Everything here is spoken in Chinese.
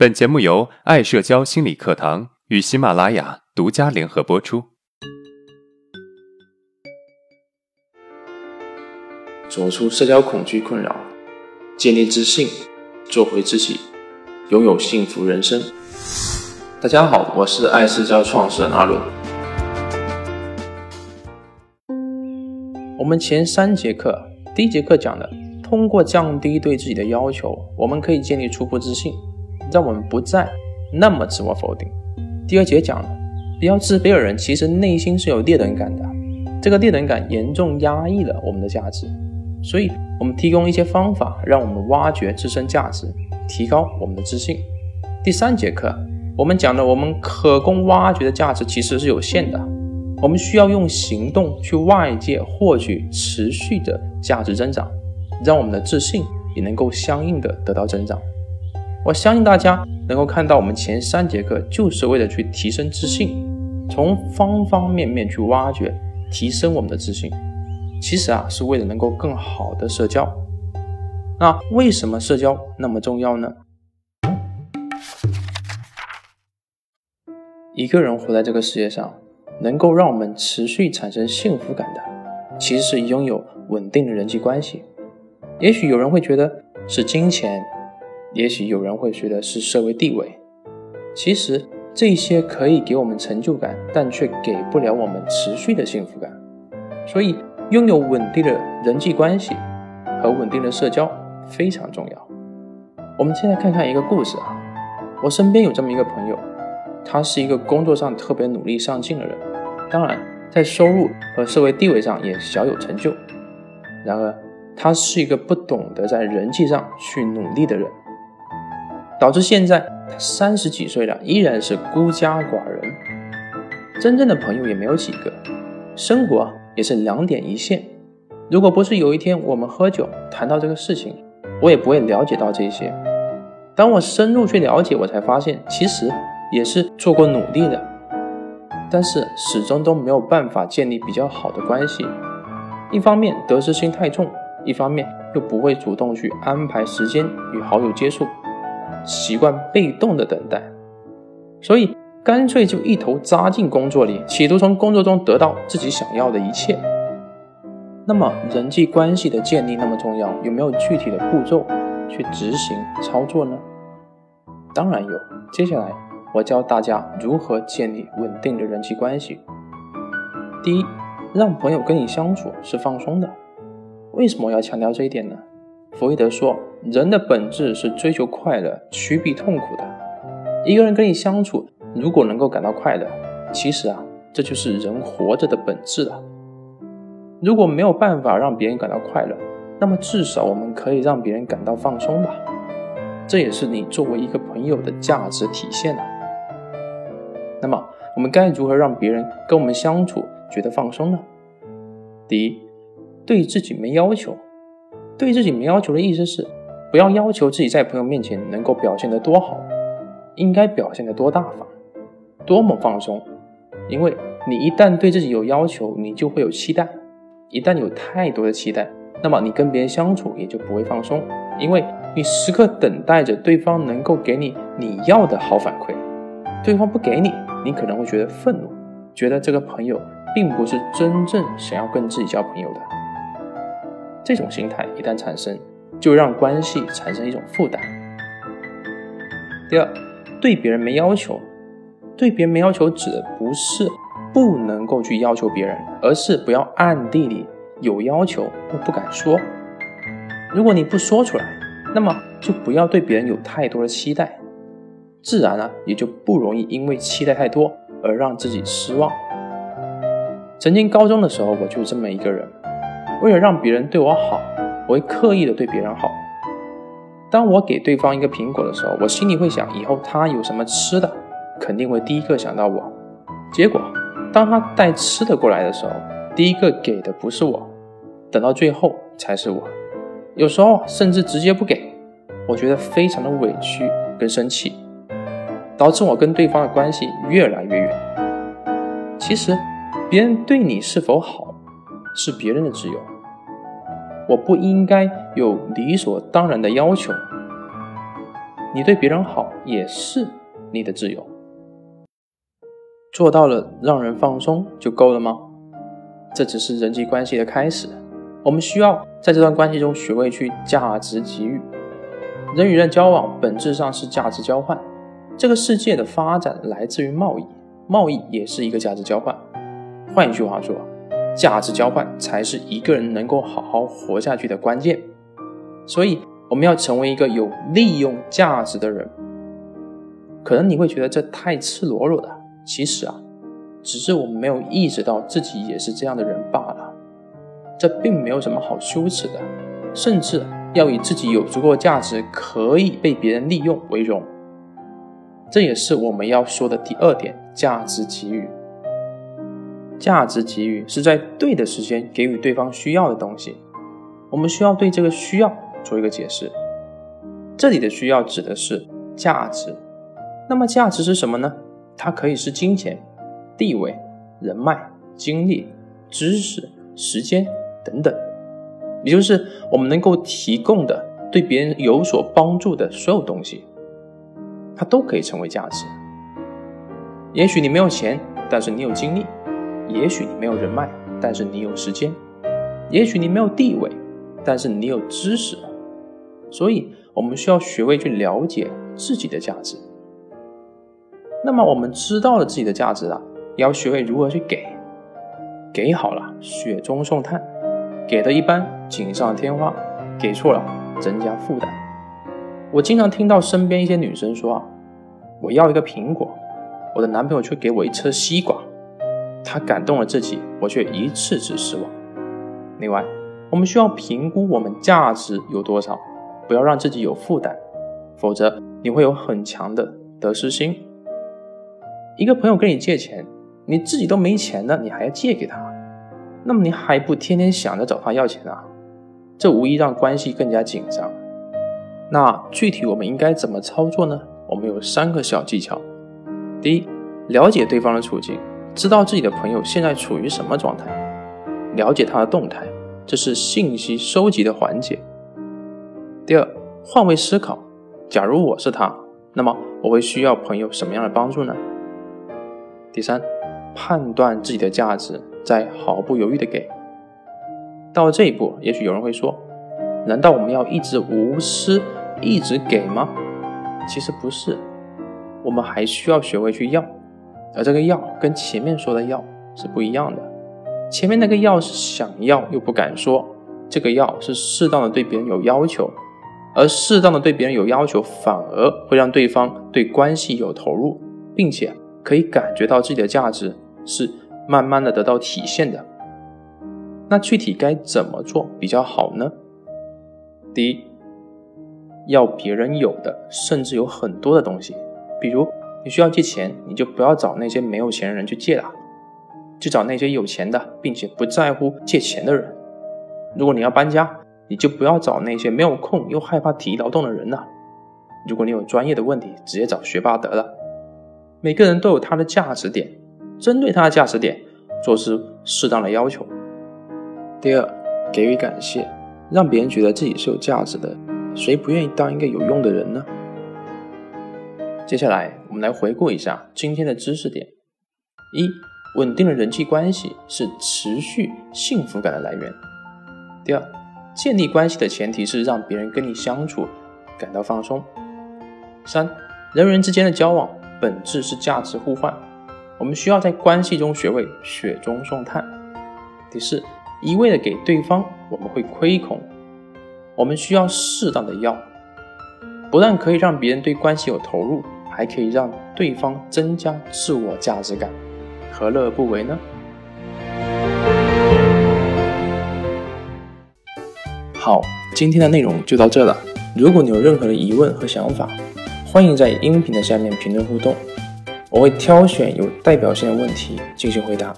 本节目由爱社交心理课堂与喜马拉雅独家联合播出。走出社交恐惧困扰，建立自信，做回自己，拥有幸福人生。大家好，我是爱社交创始人阿伦。我们前三节课，第一节课讲的。通过降低对自己的要求，我们可以建立初步自信，让我们不再那么自我否定。第二节讲了，比较自卑的人其实内心是有劣等感的，这个劣等感严重压抑了我们的价值。所以，我们提供一些方法，让我们挖掘自身价值，提高我们的自信。第三节课，我们讲了我们可供挖掘的价值其实是有限的，我们需要用行动去外界获取持续的价值增长。让我们的自信也能够相应的得到增长。我相信大家能够看到，我们前三节课就是为了去提升自信，从方方面面去挖掘、提升我们的自信。其实啊，是为了能够更好的社交。那为什么社交那么重要呢？一个人活在这个世界上，能够让我们持续产生幸福感的，其实是拥有稳定的人际关系。也许有人会觉得是金钱，也许有人会觉得是社会地位。其实这些可以给我们成就感，但却给不了我们持续的幸福感。所以，拥有稳定的人际关系和稳定的社交非常重要。我们现在看看一个故事啊，我身边有这么一个朋友，他是一个工作上特别努力上进的人，当然在收入和社会地位上也小有成就。然而，他是一个不懂得在人际上去努力的人，导致现在他三十几岁了，依然是孤家寡人，真正的朋友也没有几个，生活也是两点一线。如果不是有一天我们喝酒谈到这个事情，我也不会了解到这些。当我深入去了解，我才发现其实也是做过努力的，但是始终都没有办法建立比较好的关系。一方面得失心太重。一方面又不会主动去安排时间与好友接触，习惯被动的等待，所以干脆就一头扎进工作里，企图从工作中得到自己想要的一切。那么人际关系的建立那么重要，有没有具体的步骤去执行操作呢？当然有。接下来我教大家如何建立稳定的人际关系。第一，让朋友跟你相处是放松的。为什么要强调这一点呢？弗洛伊德说，人的本质是追求快乐，趋避痛苦的。一个人跟你相处，如果能够感到快乐，其实啊，这就是人活着的本质了。如果没有办法让别人感到快乐，那么至少我们可以让别人感到放松吧。这也是你作为一个朋友的价值体现啊。那么，我们该如何让别人跟我们相处觉得放松呢？第一。对自己没要求，对自己没要求的意思是，不要要求自己在朋友面前能够表现得多好，应该表现得多大方，多么放松。因为你一旦对自己有要求，你就会有期待，一旦有太多的期待，那么你跟别人相处也就不会放松，因为你时刻等待着对方能够给你你要的好反馈，对方不给你，你可能会觉得愤怒，觉得这个朋友并不是真正想要跟自己交朋友的。这种心态一旦产生，就让关系产生一种负担。第二，对别人没要求，对别人没要求指的不是不能够去要求别人，而是不要暗地里有要求又不敢说。如果你不说出来，那么就不要对别人有太多的期待，自然啊也就不容易因为期待太多而让自己失望。曾经高中的时候，我就这么一个人。为了让别人对我好，我会刻意的对别人好。当我给对方一个苹果的时候，我心里会想，以后他有什么吃的，肯定会第一个想到我。结果，当他带吃的过来的时候，第一个给的不是我，等到最后才是我。有时候甚至直接不给，我觉得非常的委屈跟生气，导致我跟对方的关系越来越远。其实，别人对你是否好，是别人的自由。我不应该有理所当然的要求。你对别人好也是你的自由。做到了让人放松就够了吗？这只是人际关系的开始。我们需要在这段关系中学会去价值给予。人与人交往本质上是价值交换。这个世界的发展来自于贸易，贸易也是一个价值交换。换一句话说，价值交换才是一个人能够好好活下去的关键。所以，我们要成为一个有利用价值的人。可能你会觉得这太赤裸裸了，其实啊，只是我们没有意识到自己也是这样的人罢了。这并没有什么好羞耻的，甚至要以自己有足够价值，可以被别人利用为荣。这也是我们要说的第二点：价值给予。价值给予是在对的时间给予对方需要的东西。我们需要对这个需要做一个解释。这里的需要指的是价值。那么价值是什么呢？它可以是金钱、地位、人脉、精力、知识、时间等等，也就是我们能够提供的对别人有所帮助的所有东西。它都可以成为价值。也许你没有钱，但是你有精力；也许你没有人脉，但是你有时间；也许你没有地位，但是你有知识。所以，我们需要学会去了解自己的价值。那么，我们知道了自己的价值了，也要学会如何去给。给好了，雪中送炭；给的一般，锦上添花；给错了，增加负担。我经常听到身边一些女生说：“啊，我要一个苹果，我的男朋友却给我一车西瓜。”他感动了自己，我却一次次失望。另外，我们需要评估我们价值有多少，不要让自己有负担，否则你会有很强的得失心。一个朋友跟你借钱，你自己都没钱了，你还要借给他，那么你还不天天想着找他要钱啊？这无疑让关系更加紧张。那具体我们应该怎么操作呢？我们有三个小技巧。第一，了解对方的处境，知道自己的朋友现在处于什么状态，了解他的动态，这是信息收集的环节。第二，换位思考，假如我是他，那么我会需要朋友什么样的帮助呢？第三，判断自己的价值，再毫不犹豫的给。到了这一步，也许有人会说，难道我们要一直无私？一直给吗？其实不是，我们还需要学会去要，而这个要跟前面说的要是不一样的。前面那个要是想要又不敢说，这个要是适当的对别人有要求，而适当的对别人有要求，反而会让对方对关系有投入，并且可以感觉到自己的价值是慢慢的得到体现的。那具体该怎么做比较好呢？第一。要别人有的，甚至有很多的东西，比如你需要借钱，你就不要找那些没有钱的人去借了，去找那些有钱的，并且不在乎借钱的人。如果你要搬家，你就不要找那些没有空又害怕体力劳动的人了。如果你有专业的问题，直接找学霸得了。每个人都有他的价值点，针对他的价值点做出适当的要求。第二，给予感谢，让别人觉得自己是有价值的。谁不愿意当一个有用的人呢？接下来，我们来回顾一下今天的知识点：一、稳定的人际关系是持续幸福感的来源；第二，建立关系的前提是让别人跟你相处感到放松；三、人与人之间的交往本质是价值互换，我们需要在关系中学会雪中送炭；第四，一味的给对方，我们会亏空。我们需要适当的要，不但可以让别人对关系有投入，还可以让对方增加自我价值感，何乐而不为呢？好，今天的内容就到这了。如果你有任何的疑问和想法，欢迎在音频的下面评论互动，我会挑选有代表性的问题进行回答。